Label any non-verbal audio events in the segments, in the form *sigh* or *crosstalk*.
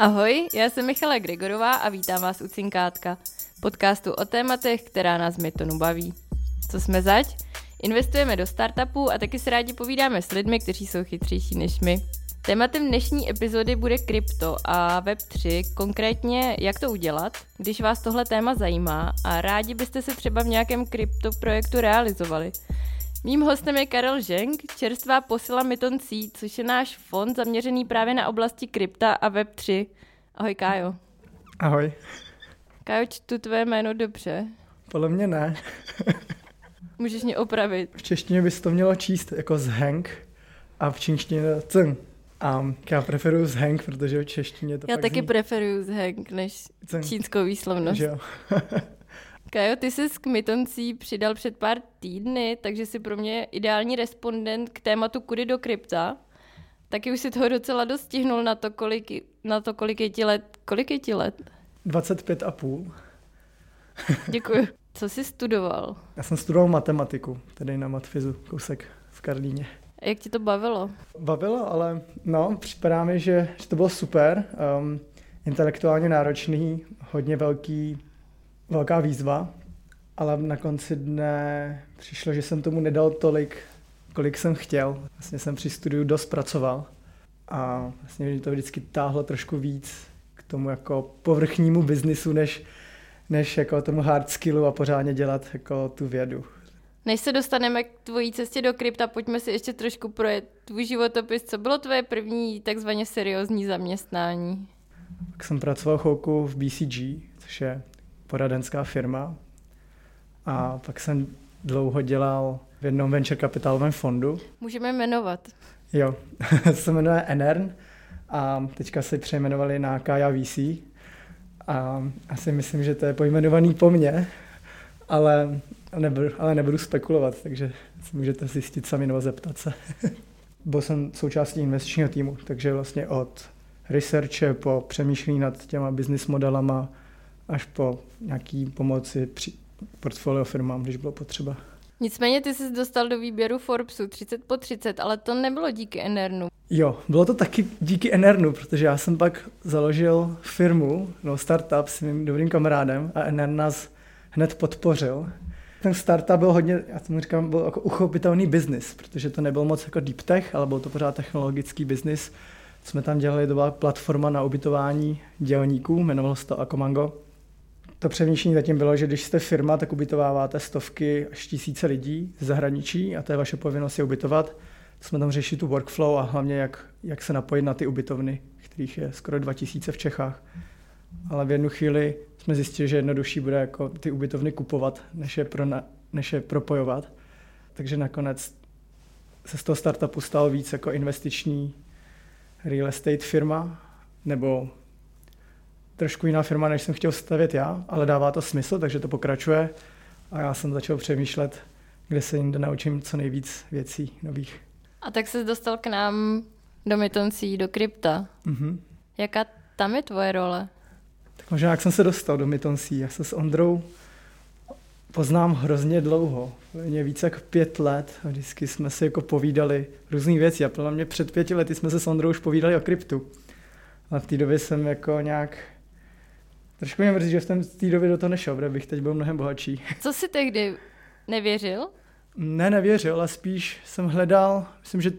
Ahoj, já jsem Michala Gregorová a vítám vás u Cinkátka, podcastu o tématech, která nás Mytonu baví. Co jsme zač? Investujeme do startupů a taky se rádi povídáme s lidmi, kteří jsou chytřejší než my. Tématem dnešní epizody bude krypto a Web3, konkrétně jak to udělat, když vás tohle téma zajímá a rádi byste se třeba v nějakém kryptoprojektu realizovali. Mým hostem je Karel Ženk, čerstvá posila Myton C, což je náš fond zaměřený právě na oblasti krypta a Web3. Ahoj Kájo. Ahoj. Kájo, čtu tvé jméno dobře? Podle mě ne. *laughs* Můžeš mě opravit. V češtině bys to mělo číst jako z Hank a v čínštině cng. A já preferuju z Hank, protože v češtině to Já taky zní... preferuju z Hank než Cng. čínskou výslovnost. Že jo. *laughs* Kajo, ty jsi s Kmitoncí přidal před pár týdny, takže jsi pro mě ideální respondent k tématu kudy do krypta. Taky už si toho docela dost stihnul na to, kolik, na to, kolik je ti let. Kolik je ti let? 25 a půl. *laughs* Děkuji. Co jsi studoval? Já jsem studoval matematiku, tedy na matfizu, kousek v Karlíně. A jak ti to bavilo? Bavilo, ale no, připadá mi, že, že to bylo super. Um, intelektuálně náročný, hodně velký, velká výzva, ale na konci dne přišlo, že jsem tomu nedal tolik, kolik jsem chtěl. Vlastně jsem při studiu dost pracoval a vlastně mě to vždycky táhlo trošku víc k tomu jako povrchnímu biznisu, než, než jako tomu hard skillu a pořádně dělat jako tu vědu. Než se dostaneme k tvojí cestě do krypta, pojďme si ještě trošku projet tvůj životopis. Co bylo tvoje první takzvaně seriózní zaměstnání? Pak jsem pracoval chvilku v BCG, což je poradenská firma. A pak jsem dlouho dělal v jednom venture kapitálovém fondu. Můžeme jmenovat. Jo, *laughs* se jmenuje Enern a teďka se přejmenovali na Kaya VC. A asi myslím, že to je pojmenovaný po mně, ale nebudu, ale nebudu spekulovat, takže si můžete zjistit sami nebo zeptat se. *laughs* Byl jsem součástí investičního týmu, takže vlastně od researche po přemýšlení nad těma business modelama až po nějaký pomoci při portfolio firmám, když bylo potřeba. Nicméně ty jsi dostal do výběru Forbesu 30 po 30, ale to nebylo díky Enernu. Jo, bylo to taky díky Enernu, protože já jsem pak založil firmu, no startup s mým dobrým kamarádem a Enern nás hned podpořil. Ten startup byl hodně, já tomu říkám, byl jako uchopitelný biznis, protože to nebyl moc jako deep tech, ale byl to pořád technologický biznis. Co jsme tam dělali, to byla platforma na ubytování dělníků, jmenovalo se to Akomango. To přemýšlení zatím bylo, že když jste firma, tak ubytováváte stovky až tisíce lidí z zahraničí a to je vaše povinnost je ubytovat. Jsme tam řešili tu workflow a hlavně jak, jak se napojit na ty ubytovny, kterých je skoro 2000 v Čechách. Ale v jednu chvíli jsme zjistili, že jednodušší bude jako ty ubytovny kupovat, než je, pro na, než je propojovat. Takže nakonec se z toho startupu stalo víc jako investiční real estate firma, nebo trošku jiná firma, než jsem chtěl stavět já, ale dává to smysl, takže to pokračuje. A já jsem začal přemýšlet, kde se jinde naučím co nejvíc věcí nových. A tak se dostal k nám do Mytoncí, do krypta. Mhm. Jaká tam je tvoje role? Tak možná jak jsem se dostal do Mytoncí. Já se s Ondrou poznám hrozně dlouho, mě více jak pět let a vždycky jsme si jako povídali různé věci a podle mě před pěti lety jsme se s Ondrou už povídali o kryptu. A v té době jsem jako nějak Trošku mě mrzí, že jsem v té době do toho nešel, protože bych teď byl mnohem bohatší. Co jsi tehdy nevěřil? Ne, nevěřil, ale spíš jsem hledal, myslím, že,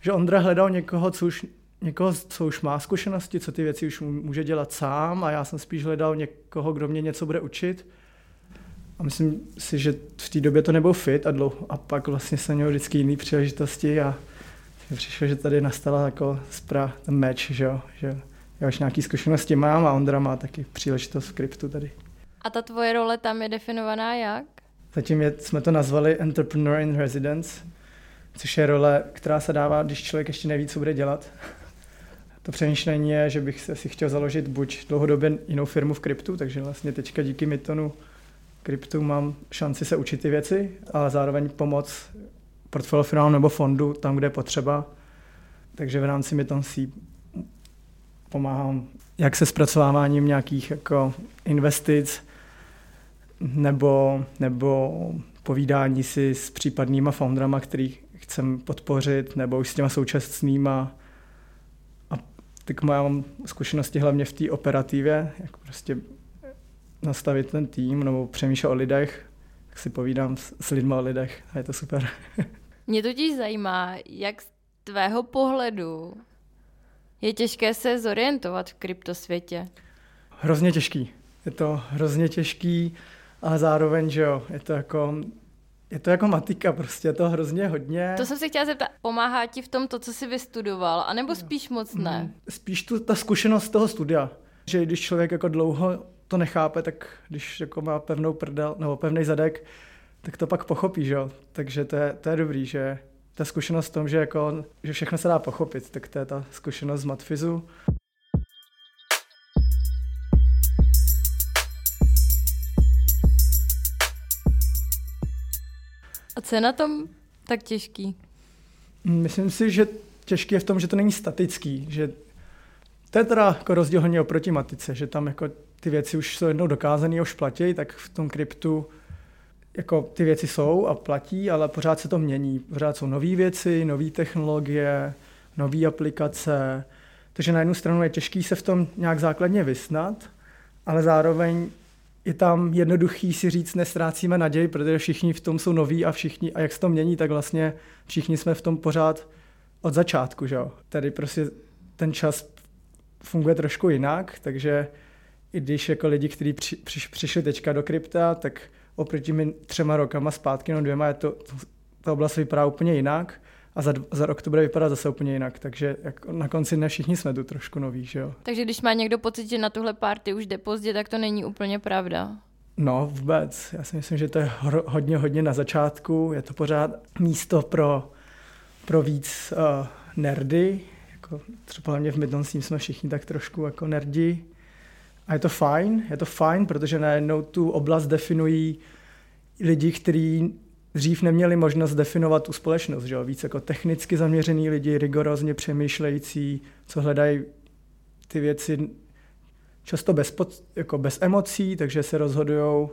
že Ondra hledal někoho, co už, někoho, co už má zkušenosti, co ty věci už může dělat sám a já jsem spíš hledal někoho, kdo mě něco bude učit. A myslím si, že v té době to nebyl fit a, dlouho, a pak vlastně jsem měl vždycky jiné příležitosti a přišlo, že tady nastala jako spra, ten match, že jo, že já už nějaké zkušenosti mám a Ondra má taky příležitost v kryptu tady. A ta tvoje role tam je definovaná jak? Zatím je, jsme to nazvali Entrepreneur in Residence, což je role, která se dává, když člověk ještě neví, co bude dělat. To přemýšlení je, že bych si chtěl založit buď dlouhodobě jinou firmu v kryptu, takže vlastně teďka díky Mytonu kryptu mám šanci se učit ty věci, ale zároveň pomoc portfolio firmám nebo fondu tam, kde je potřeba. Takže v rámci Myton C pomáhám jak se zpracováváním nějakých jako investic nebo, nebo povídání si s případnýma foundrama, který chcem podpořit, nebo už s těma současnýma a tak mám zkušenosti hlavně v té operativě, jak prostě nastavit ten tým nebo přemýšlet o lidech, tak si povídám s, s lidmi o lidech a je to super. *laughs* Mě totiž zajímá, jak z tvého pohledu je těžké se zorientovat v kryptosvětě. Hrozně těžký. Je to hrozně těžký a zároveň, že jo, je to jako je to jako matika, prostě je to hrozně hodně. To jsem se chtěla zeptat, pomáhá ti v tom to, co jsi vystudoval, anebo spíš moc ne? Mm, spíš tu, ta zkušenost toho studia, že když člověk jako dlouho to nechápe, tak když jako má pevnou prdel, nebo pevný zadek, tak to pak pochopí, že jo? Takže to je, to je dobrý, že ta zkušenost v tom, že, jako, že všechno se dá pochopit, tak to je ta zkušenost z matfizu. A co je na tom tak těžký? Myslím si, že těžký je v tom, že to není statický, že to je teda jako rozdíl hodně oproti matice, že tam jako ty věci už jsou jednou dokázané už platí, tak v tom kryptu jako ty věci jsou a platí, ale pořád se to mění. Pořád jsou nové věci, nové technologie, nové aplikace. Takže na jednu stranu je těžký se v tom nějak základně vysnat, ale zároveň je tam jednoduchý si říct, nestrácíme naději, protože všichni v tom jsou noví a všichni, a jak se to mění, tak vlastně všichni jsme v tom pořád od začátku, že jo. Tady prostě ten čas funguje trošku jinak, takže i když jako lidi, kteří při, při, přišli teďka do krypta, tak oproti mi třema rokama zpátky, no dvěma, je to, ta oblast vypadá úplně jinak a za, za rok to bude vypadat zase úplně jinak. Takže jako na konci ne všichni jsme tu trošku noví, že jo. Takže když má někdo pocit, že na tuhle party už jde pozdě, tak to není úplně pravda. No vůbec. Já si myslím, že to je hodně, hodně na začátku. Je to pořád místo pro, pro víc uh, nerdy. Jako třeba hlavně v Midlands jsme všichni tak trošku jako nerdi. A je to fajn, je to fajn, protože najednou tu oblast definují lidi, kteří dřív neměli možnost definovat tu společnost, že jo? víc jako technicky zaměřený lidi, rigorozně přemýšlející, co hledají ty věci často bez, pod, jako bez emocí, takže se rozhodují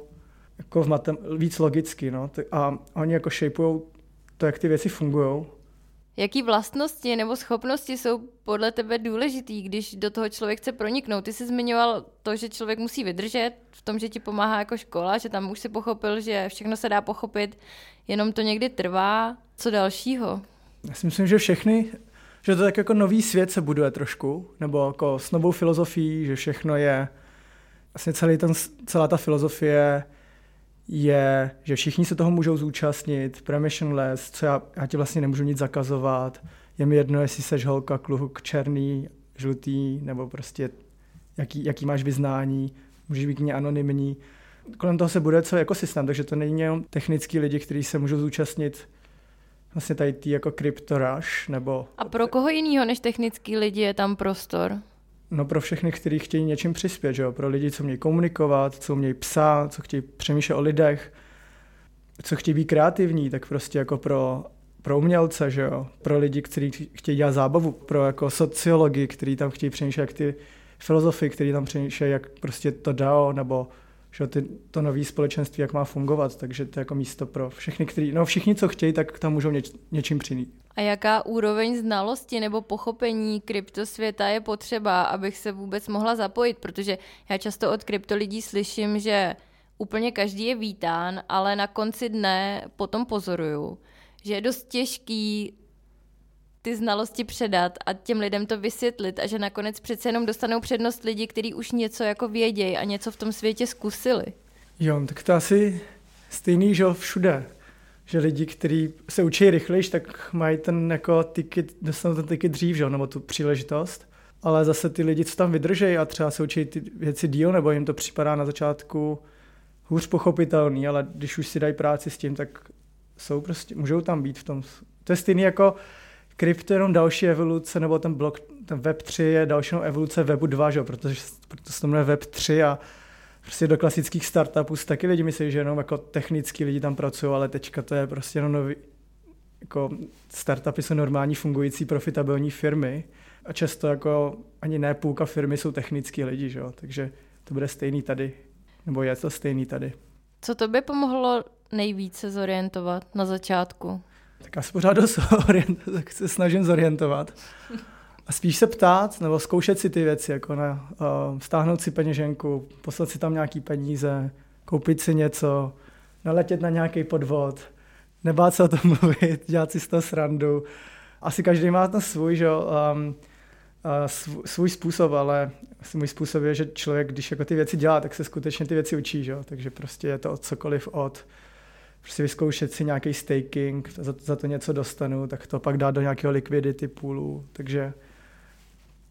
jako v matem, víc logicky. No? A oni jako shapujou to, jak ty věci fungují. Jaký vlastnosti nebo schopnosti jsou podle tebe důležitý, když do toho člověk chce proniknout? Ty jsi zmiňoval to, že člověk musí vydržet v tom, že ti pomáhá jako škola, že tam už si pochopil, že všechno se dá pochopit, jenom to někdy trvá. Co dalšího? Já si myslím, že všechny, že to tak jako nový svět se buduje trošku, nebo jako s novou filozofií, že všechno je, vlastně celý ten, celá ta filozofie je, že všichni se toho můžou zúčastnit, permissionless, co já, já ti vlastně nemůžu nic zakazovat, je mi jedno, jestli seš holka, kluk, černý, žlutý, nebo prostě jaký, jaký máš vyznání, můžeš být mě anonymní. Kolem toho se bude celý ekosystém, takže to není jenom technický lidi, kteří se můžou zúčastnit vlastně tady tý jako kryptoráž, nebo... A pro koho jiného než technický lidi je tam prostor? No pro všechny, kteří chtějí něčím přispět, že jo? pro lidi, co mějí komunikovat, co mějí psát, co chtějí přemýšlet o lidech, co chtějí být kreativní, tak prostě jako pro, pro umělce, že jo? pro lidi, kteří chtějí dělat zábavu, pro jako sociologi, kteří tam chtějí přemýšlet, jak ty filozofy, kteří tam přemýšlejí, jak prostě to dao, nebo že ty, to nové společenství, jak má fungovat, takže to je jako místo pro všechny, který, no všichni, co chtějí, tak tam můžou něč, něčím přinít. A jaká úroveň znalosti nebo pochopení kryptosvěta je potřeba, abych se vůbec mohla zapojit? Protože já často od krypto lidí slyším, že úplně každý je vítán, ale na konci dne potom pozoruju, že je dost těžký ty znalosti předat a těm lidem to vysvětlit a že nakonec přece jenom dostanou přednost lidi, kteří už něco jako vědějí a něco v tom světě zkusili. Jo, tak to asi stejný, že všude že lidi, kteří se učí rychlejš, tak mají ten jako ticket, dostanou ten ticket dřív, že? nebo tu příležitost. Ale zase ty lidi, co tam vydržejí a třeba se učí ty věci díl, nebo jim to připadá na začátku hůř pochopitelný, ale když už si dají práci s tím, tak jsou prostě, můžou tam být v tom. To je stejný jako krypto jenom další evoluce, nebo ten blok, ten Web 3 je další evoluce Webu 2, že? Protože, protože se to jmenuje Web 3 a prostě do klasických startupů taky lidi myslí, že jenom jako technický lidi tam pracují, ale teďka to je prostě jenom nový, jako startupy jsou normální fungující profitabilní firmy a často jako ani ne půlka firmy jsou technický lidi, že takže to bude stejný tady, nebo je to stejný tady. Co to by pomohlo nejvíce zorientovat na začátku? Tak já se pořád *laughs* orient, tak se snažím zorientovat. A spíš se ptát nebo zkoušet si ty věci, jako na, uh, stáhnout si peněženku, poslat si tam nějaký peníze, koupit si něco, naletět na nějaký podvod, nebát se o tom *laughs* mluvit, dělat si z toho srandu. Asi každý má ten svůj, že, um, uh, svůj způsob, ale můj způsob je, že člověk, když jako ty věci dělá, tak se skutečně ty věci učí, že? takže prostě je to od cokoliv od prostě vyzkoušet si nějaký staking, za, za to něco dostanu, tak to pak dát do nějakého liquidity poolu, takže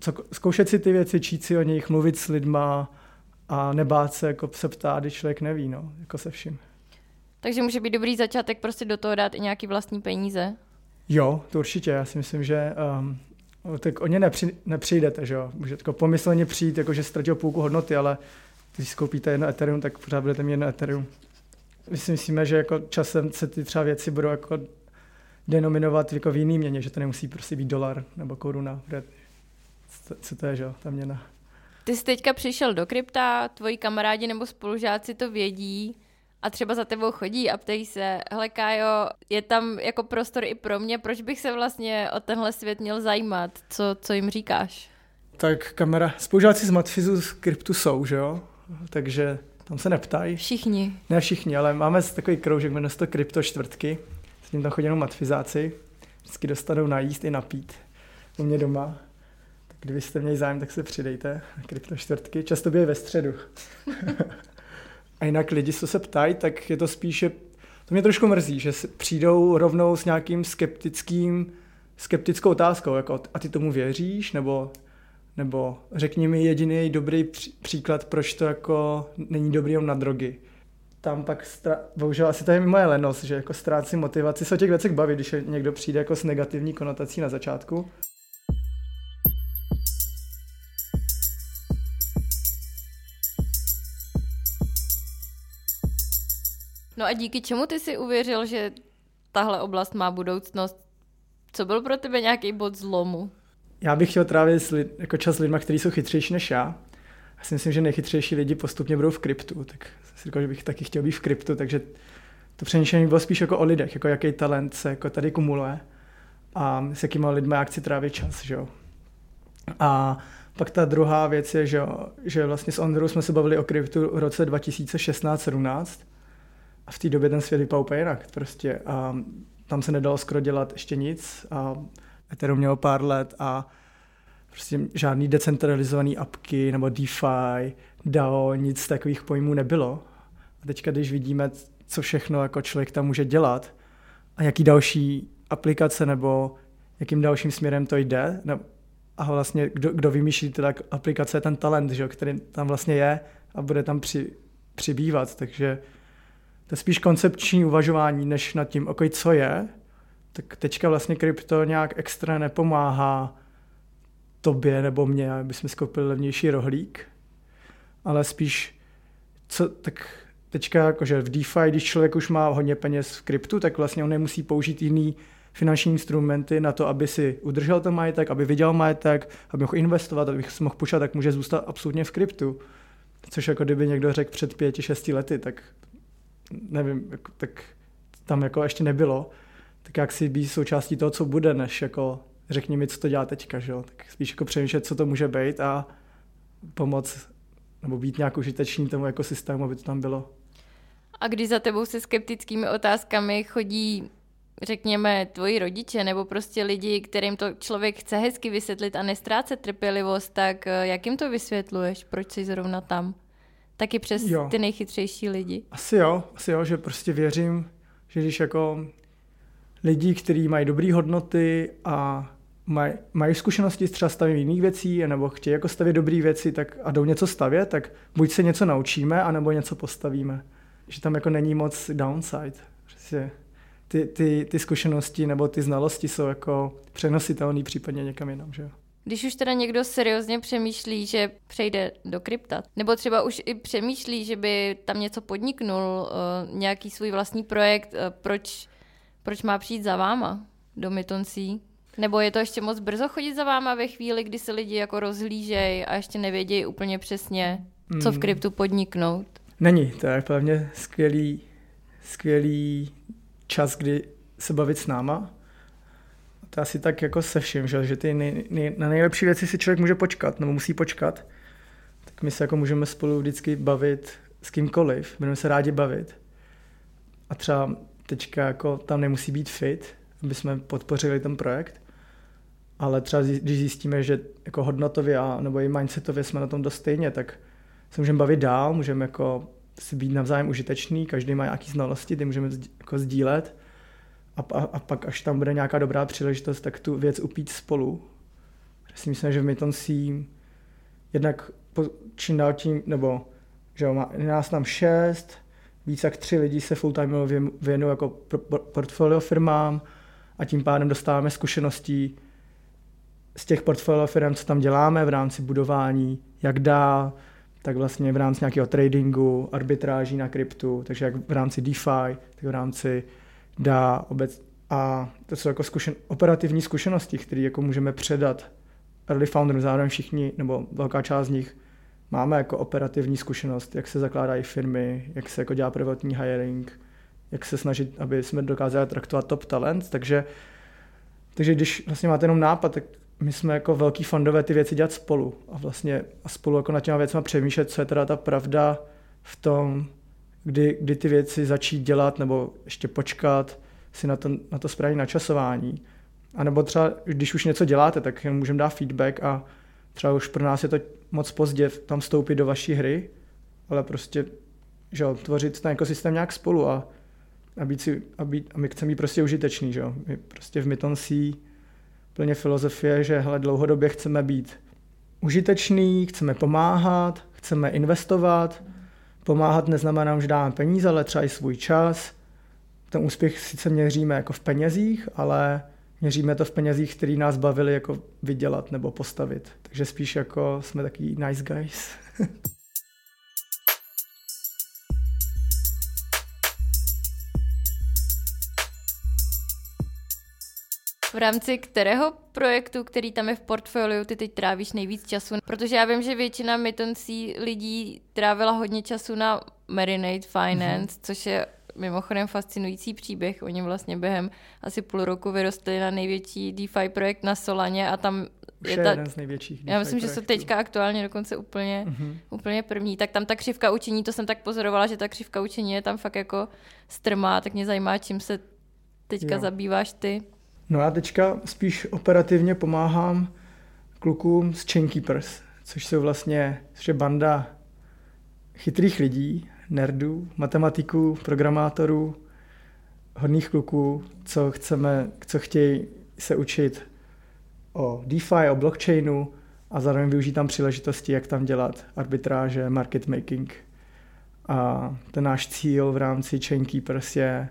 co, zkoušet si ty věci, čít si o nich, mluvit s lidma a nebát se jako se ptát, když člověk neví, no, jako se vším. Takže může být dobrý začátek prostě do toho dát i nějaký vlastní peníze? Jo, to určitě. Já si myslím, že um, tak o ně nepři, nepřijdete, že jo. Můžete jako pomyslně přijít, jako že ztratil půlku hodnoty, ale když si koupíte jedno Ethereum, tak pořád budete mít jedno Ethereum. My si myslíme, že jako časem se ty třeba věci budou jako denominovat jako v jiný měně, že to nemusí prostě být dolar nebo koruna. Co, co to je, že jo, ta měna. Ty jsi teďka přišel do krypta, tvoji kamarádi nebo spolužáci to vědí a třeba za tebou chodí a ptají se, hele Kájo, je tam jako prostor i pro mě, proč bych se vlastně o tenhle svět měl zajímat, co, co jim říkáš? Tak kamera, spolužáci z Matfizu z kryptu jsou, že jo? Takže tam se neptají. Všichni. Ne všichni, ale máme takový kroužek, jmenuje se to krypto čtvrtky. S ním tam chodí jenom matfizáci. Vždycky dostanou najíst i napít u mě doma. Tak kdybyste měli zájem, tak se přidejte na krypto čtvrtky. Často je ve středu. *laughs* A jinak lidi, co se ptají, tak je to spíše, to mě trošku mrzí, že přijdou rovnou s nějakým skeptickým, skeptickou otázkou, jako a ty tomu věříš, nebo, nebo řekni mi jediný dobrý příklad, proč to jako není dobrý na drogy. Tam pak, stra- bohužel asi to je moje lenost, že jako ztrácím motivaci se o těch věcech bavit, když někdo přijde jako s negativní konotací na začátku. No a díky čemu ty si uvěřil, že tahle oblast má budoucnost? Co byl pro tebe nějaký bod zlomu? Já bych chtěl trávit lid, jako čas s lidmi, kteří jsou chytřejší než já. Já si myslím, že nejchytřejší lidi postupně budou v kryptu, tak si říkal, že bych taky chtěl být v kryptu, takže to přemýšlení bylo spíš jako o lidech, jako jaký talent se jako tady kumuluje a s jakýma lidmi já chci trávit čas, že jo. A pak ta druhá věc je, že, že vlastně s Ondrou jsme se bavili o kryptu v roce 2016-17 a v té době ten svět vypadal úplně jinak. Prostě a tam se nedalo skoro dělat ještě nic a Ethereum mělo pár let a prostě žádný decentralizovaný apky nebo DeFi, DAO, nic takových pojmů nebylo. A teďka, když vidíme, co všechno jako člověk tam může dělat a jaký další aplikace nebo jakým dalším směrem to jde, no, a vlastně kdo, kdo vymýšlí teda aplikace, ten talent, že, který tam vlastně je a bude tam při, přibývat, takže to je spíš koncepční uvažování, než nad tím, okay, co je, tak teďka vlastně krypto nějak extra nepomáhá tobě nebo mě, aby jsme skoupili levnější rohlík, ale spíš, co, tak teďka jakože v DeFi, když člověk už má hodně peněz v kryptu, tak vlastně on nemusí použít jiný finanční instrumenty na to, aby si udržel ten majetek, aby vydělal majetek, aby mohl investovat, aby se mohl počítat, tak může zůstat absolutně v kryptu. Což jako kdyby někdo řekl před pěti, šesti lety, tak nevím, tak tam jako ještě nebylo, tak jak si být součástí toho, co bude, než jako řekni mi, co to dělá teďka, že jo? tak spíš jako přemýšlet, co to může být a pomoct nebo být nějak užitečný tomu ekosystému, aby to tam bylo. A když za tebou se skeptickými otázkami chodí, řekněme, tvoji rodiče nebo prostě lidi, kterým to člověk chce hezky vysvětlit a nestrácet trpělivost, tak eh, jak jim to vysvětluješ? Proč jsi zrovna tam? Taky přes jo. ty nejchytřejší lidi. Asi jo, asi jo, že prostě věřím, že když jako lidi, kteří mají dobré hodnoty a maj, mají zkušenosti s třeba stavím jiných věcí, nebo chtějí jako stavět dobré věci tak a jdou něco stavět, tak buď se něco naučíme, anebo něco postavíme. Že tam jako není moc downside. Prostě ty, ty, ty zkušenosti nebo ty znalosti jsou jako přenositelné případně někam jinam. Že? Když už teda někdo seriózně přemýšlí, že přejde do krypta, nebo třeba už i přemýšlí, že by tam něco podniknul, uh, nějaký svůj vlastní projekt, uh, proč, proč má přijít za váma do Mytoncí? Nebo je to ještě moc brzo chodit za váma ve chvíli, kdy se lidi jako rozhlížejí a ještě nevědějí úplně přesně, co v hmm. kryptu podniknout? Není, to je pevně skvělý, skvělý čas, kdy se bavit s náma to je asi tak jako se vším, že, že ty nej, nej, na nejlepší věci si člověk může počkat, nebo musí počkat. Tak my se jako můžeme spolu vždycky bavit s kýmkoliv, budeme se rádi bavit. A třeba teďka jako tam nemusí být fit, aby jsme podpořili ten projekt, ale třeba když zjistíme, že jako hodnotově a, nebo i mindsetově jsme na tom dost stejně, tak se můžeme bavit dál, můžeme jako si být navzájem užitečný, každý má nějaké znalosti, ty můžeme jako sdílet a, a, a pak až tam bude nějaká dobrá příležitost, tak tu věc upít spolu. Si myslím, že v Myton si jednak čím dál tím, nebo že má, nás tam šest, víc jak tři lidi se full time věnují jako portfolio firmám a tím pádem dostáváme zkušeností z těch portfolio firm, co tam děláme v rámci budování, jak dá, tak vlastně v rámci nějakého tradingu, arbitráží na kryptu, takže jak v rámci DeFi, tak v rámci dá obec. A to jsou jako zkušen, operativní zkušenosti, které jako můžeme předat early founderům, zároveň všichni, nebo velká část z nich, máme jako operativní zkušenost, jak se zakládají firmy, jak se jako dělá prvotní hiring, jak se snažit, aby jsme dokázali traktovat top talent, takže, takže když vlastně máte jenom nápad, tak my jsme jako velký fandové ty věci dělat spolu a vlastně a spolu jako na těma věcma přemýšlet, co je teda ta pravda v tom, kdy, kdy ty věci začít dělat nebo ještě počkat si na to, na to správné načasování. A nebo třeba, když už něco děláte, tak můžeme dát feedback a třeba už pro nás je to moc pozdě tam vstoupit do vaší hry, ale prostě že jo, tvořit ten ekosystém nějak spolu a, a, být si, a, být, a my chceme být prostě užiteční. Že jo. My prostě v Myton si plně filozofie, že hele, dlouhodobě chceme být užiteční, chceme pomáhat, chceme investovat. Pomáhat neznamená, že dáme peníze, ale třeba i svůj čas. Ten úspěch sice měříme jako v penězích, ale měříme to v penězích, který nás bavili jako vydělat nebo postavit. Takže spíš jako jsme takový nice guys. *laughs* V rámci kterého projektu, který tam je v portfoliu, ty teď trávíš nejvíc času? Protože já vím, že většina mytoncí lidí trávila hodně času na Marinade Finance, mm-hmm. což je mimochodem fascinující příběh. Oni vlastně během asi půl roku vyrostli na největší DeFi projekt na Solaně a tam Už je, je ta, jeden z největších Já myslím, projektů. že jsou teďka aktuálně dokonce úplně, mm-hmm. úplně první. Tak tam ta křivka učení, to jsem tak pozorovala, že ta křivka učení je tam fakt jako strmá, tak mě zajímá, čím se teďka jo. zabýváš ty. No já teďka spíš operativně pomáhám klukům z Chainkeepers, což jsou vlastně což je banda chytrých lidí, nerdů, matematiků, programátorů, hodných kluků, co chceme, co chtějí se učit o DeFi, o blockchainu a zároveň využít tam příležitosti, jak tam dělat arbitráže, market making. A ten náš cíl v rámci Chainkeepers je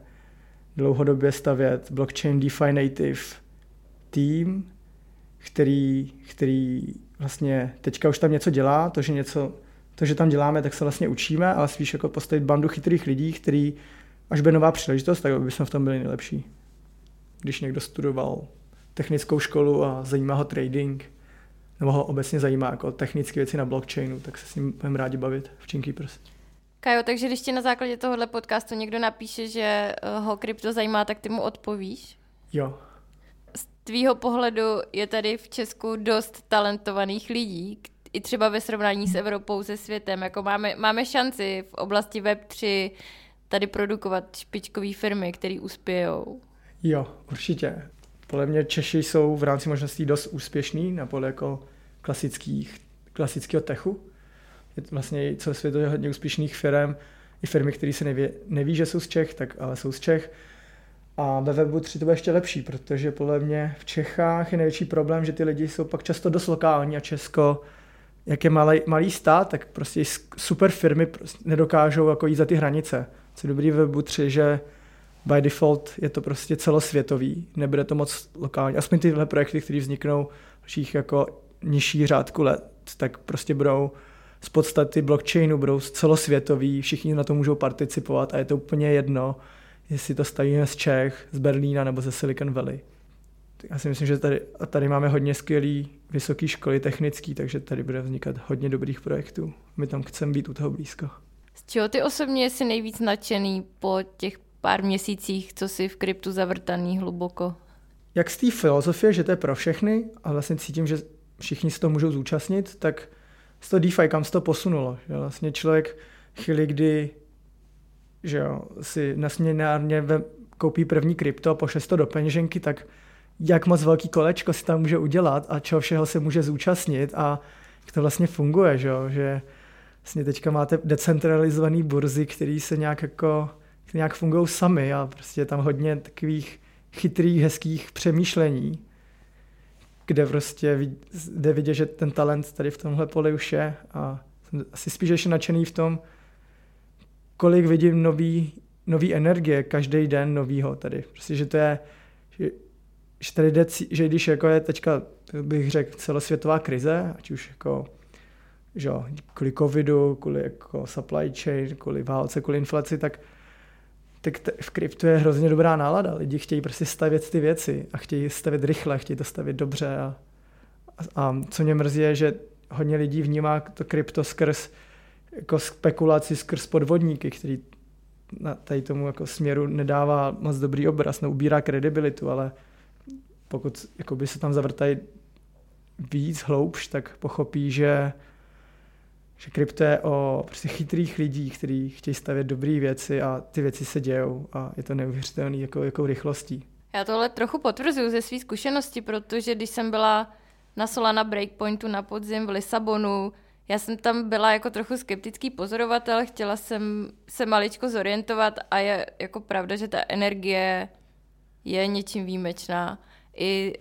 dlouhodobě stavět blockchain DeFi native tým, který, který vlastně teďka už tam něco dělá, to, že něco, to, že tam děláme, tak se vlastně učíme, ale spíš jako postavit bandu chytrých lidí, který, až bude nová příležitost, tak bychom v tom byli nejlepší. Když někdo studoval technickou školu a zajímá ho trading, nebo ho obecně zajímá jako technické věci na blockchainu, tak se s ním budeme rádi bavit v Chinkeepers. Kajo, takže když ti na základě tohohle podcastu někdo napíše, že eh, ho krypto zajímá, tak ty mu odpovíš? Jo. Z tvýho pohledu je tady v Česku dost talentovaných lidí, i třeba ve srovnání s Evropou, se světem. Jako máme, máme šanci v oblasti Web3 tady produkovat špičkové firmy, které uspějou. Jo, určitě. Podle mě Češi jsou v rámci možností dost úspěšní na poli jako klasických, klasického techu je vlastně celosvětově hodně úspěšných firm, i firmy, které se neví, neví, že jsou z Čech, tak ale jsou z Čech. A ve webu 3 to bude ještě lepší, protože podle mě v Čechách je největší problém, že ty lidi jsou pak často dost lokální a Česko, jak je malý, malý stát, tak prostě super firmy prostě nedokážou jako jít za ty hranice. Co je dobrý ve webu 3, že by default je to prostě celosvětový, nebude to moc lokální. Aspoň tyhle projekty, které vzniknou v jako nižší řádku let, tak prostě budou z podstaty blockchainu budou celosvětový, všichni na to můžou participovat a je to úplně jedno, jestli to stavíme z Čech, z Berlína nebo ze Silicon Valley. Já si myslím, že tady, a tady máme hodně skvělý vysoké školy technický, takže tady bude vznikat hodně dobrých projektů. My tam chceme být u toho blízko. Z čeho ty osobně jsi nejvíc nadšený po těch pár měsících, co jsi v kryptu zavrtaný hluboko? jak z té filozofie, že to je pro všechny a vlastně cítím, že všichni se to můžou zúčastnit, tak z toho DeFi, kam se to posunulo. Že vlastně člověk chvíli, kdy že jo, si nasměnárně koupí první krypto a pošle to do peněženky, tak jak moc velký kolečko si tam může udělat a čeho všeho se může zúčastnit a jak to vlastně funguje, že, že vlastně teďka máte decentralizované burzy, které se nějak jako nějak fungují sami a prostě je tam hodně takových chytrých, hezkých přemýšlení, kde prostě jde vidět, že ten talent tady v tomhle poli už je a jsem asi spíš ještě nadšený v tom, kolik vidím nový, nový energie každý den novýho tady. Prostě, že to je, že, že tady jde, že když jako je teďka, bych řekl, celosvětová krize, ať už jako že kvůli covidu, kvůli jako supply chain, kvůli válce, kvůli inflaci, tak, tak v kryptu je hrozně dobrá nálada. Lidi chtějí prostě stavět ty věci a chtějí stavět rychle, chtějí to stavět dobře. A, a, a co mě mrzí je, že hodně lidí vnímá to krypto skrz jako spekulaci skrz podvodníky, který na tady tomu jako směru nedává moc dobrý obraz, neubírá kredibilitu, ale pokud by se tam zavrtají víc hloubš, tak pochopí, že, že krypto je o prostě chytrých lidí, kteří chtějí stavět dobré věci a ty věci se dějou a je to neuvěřitelné jako, jako rychlostí. Já tohle trochu potvrzuju ze své zkušenosti, protože když jsem byla na Solana Breakpointu na podzim v Lisabonu, já jsem tam byla jako trochu skeptický pozorovatel, chtěla jsem se maličko zorientovat a je jako pravda, že ta energie je něčím výjimečná. I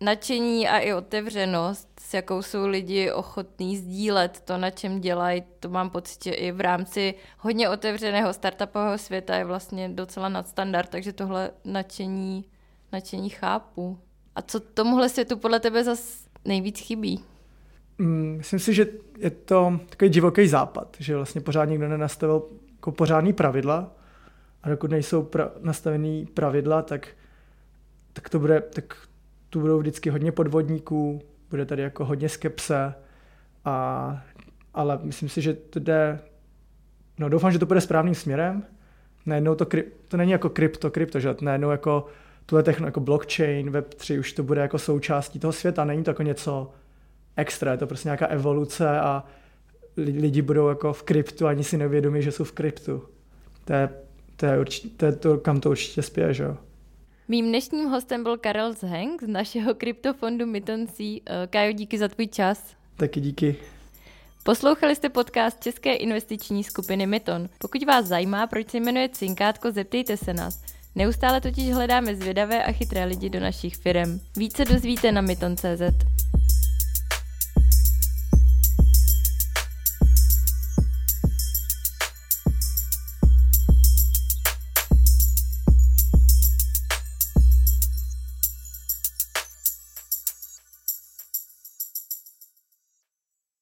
nadšení a i otevřenost, s jakou jsou lidi ochotní sdílet to, na čem dělají, to mám pocit, že i v rámci hodně otevřeného startupového světa je vlastně docela nadstandard, takže tohle nadšení, nadšení chápu. A co tomuhle světu podle tebe zas nejvíc chybí? Mm, myslím si, že je to takový divoký západ, že vlastně pořád nikdo nenastavil jako pořádný pravidla a dokud nejsou pra- nastavený pravidla, tak, tak, to bude, tak tu budou vždycky hodně podvodníků, bude tady jako hodně skepse, a, ale myslím si, že to jde, no doufám, že to bude správným směrem, najednou to, to není jako krypto, krypto, že najednou jako tuhle techno, jako blockchain, Web3 už to bude jako součástí toho světa, není to jako něco extra, je to prostě nějaká evoluce a lidi budou jako v kryptu, ani si nevědomí, že jsou v kryptu. To je, to je, určitě, to, je to, kam to určitě spěje, že jo. Mým dnešním hostem byl Karel Zheng z našeho kryptofondu Mytoncí. Eh, Kajo, díky za tvůj čas. Taky díky. Poslouchali jste podcast České investiční skupiny Myton. Pokud vás zajímá, proč se jmenuje Cinkátko, zeptejte se nás. Neustále totiž hledáme zvědavé a chytré lidi do našich firm. Více dozvíte na myton.cz.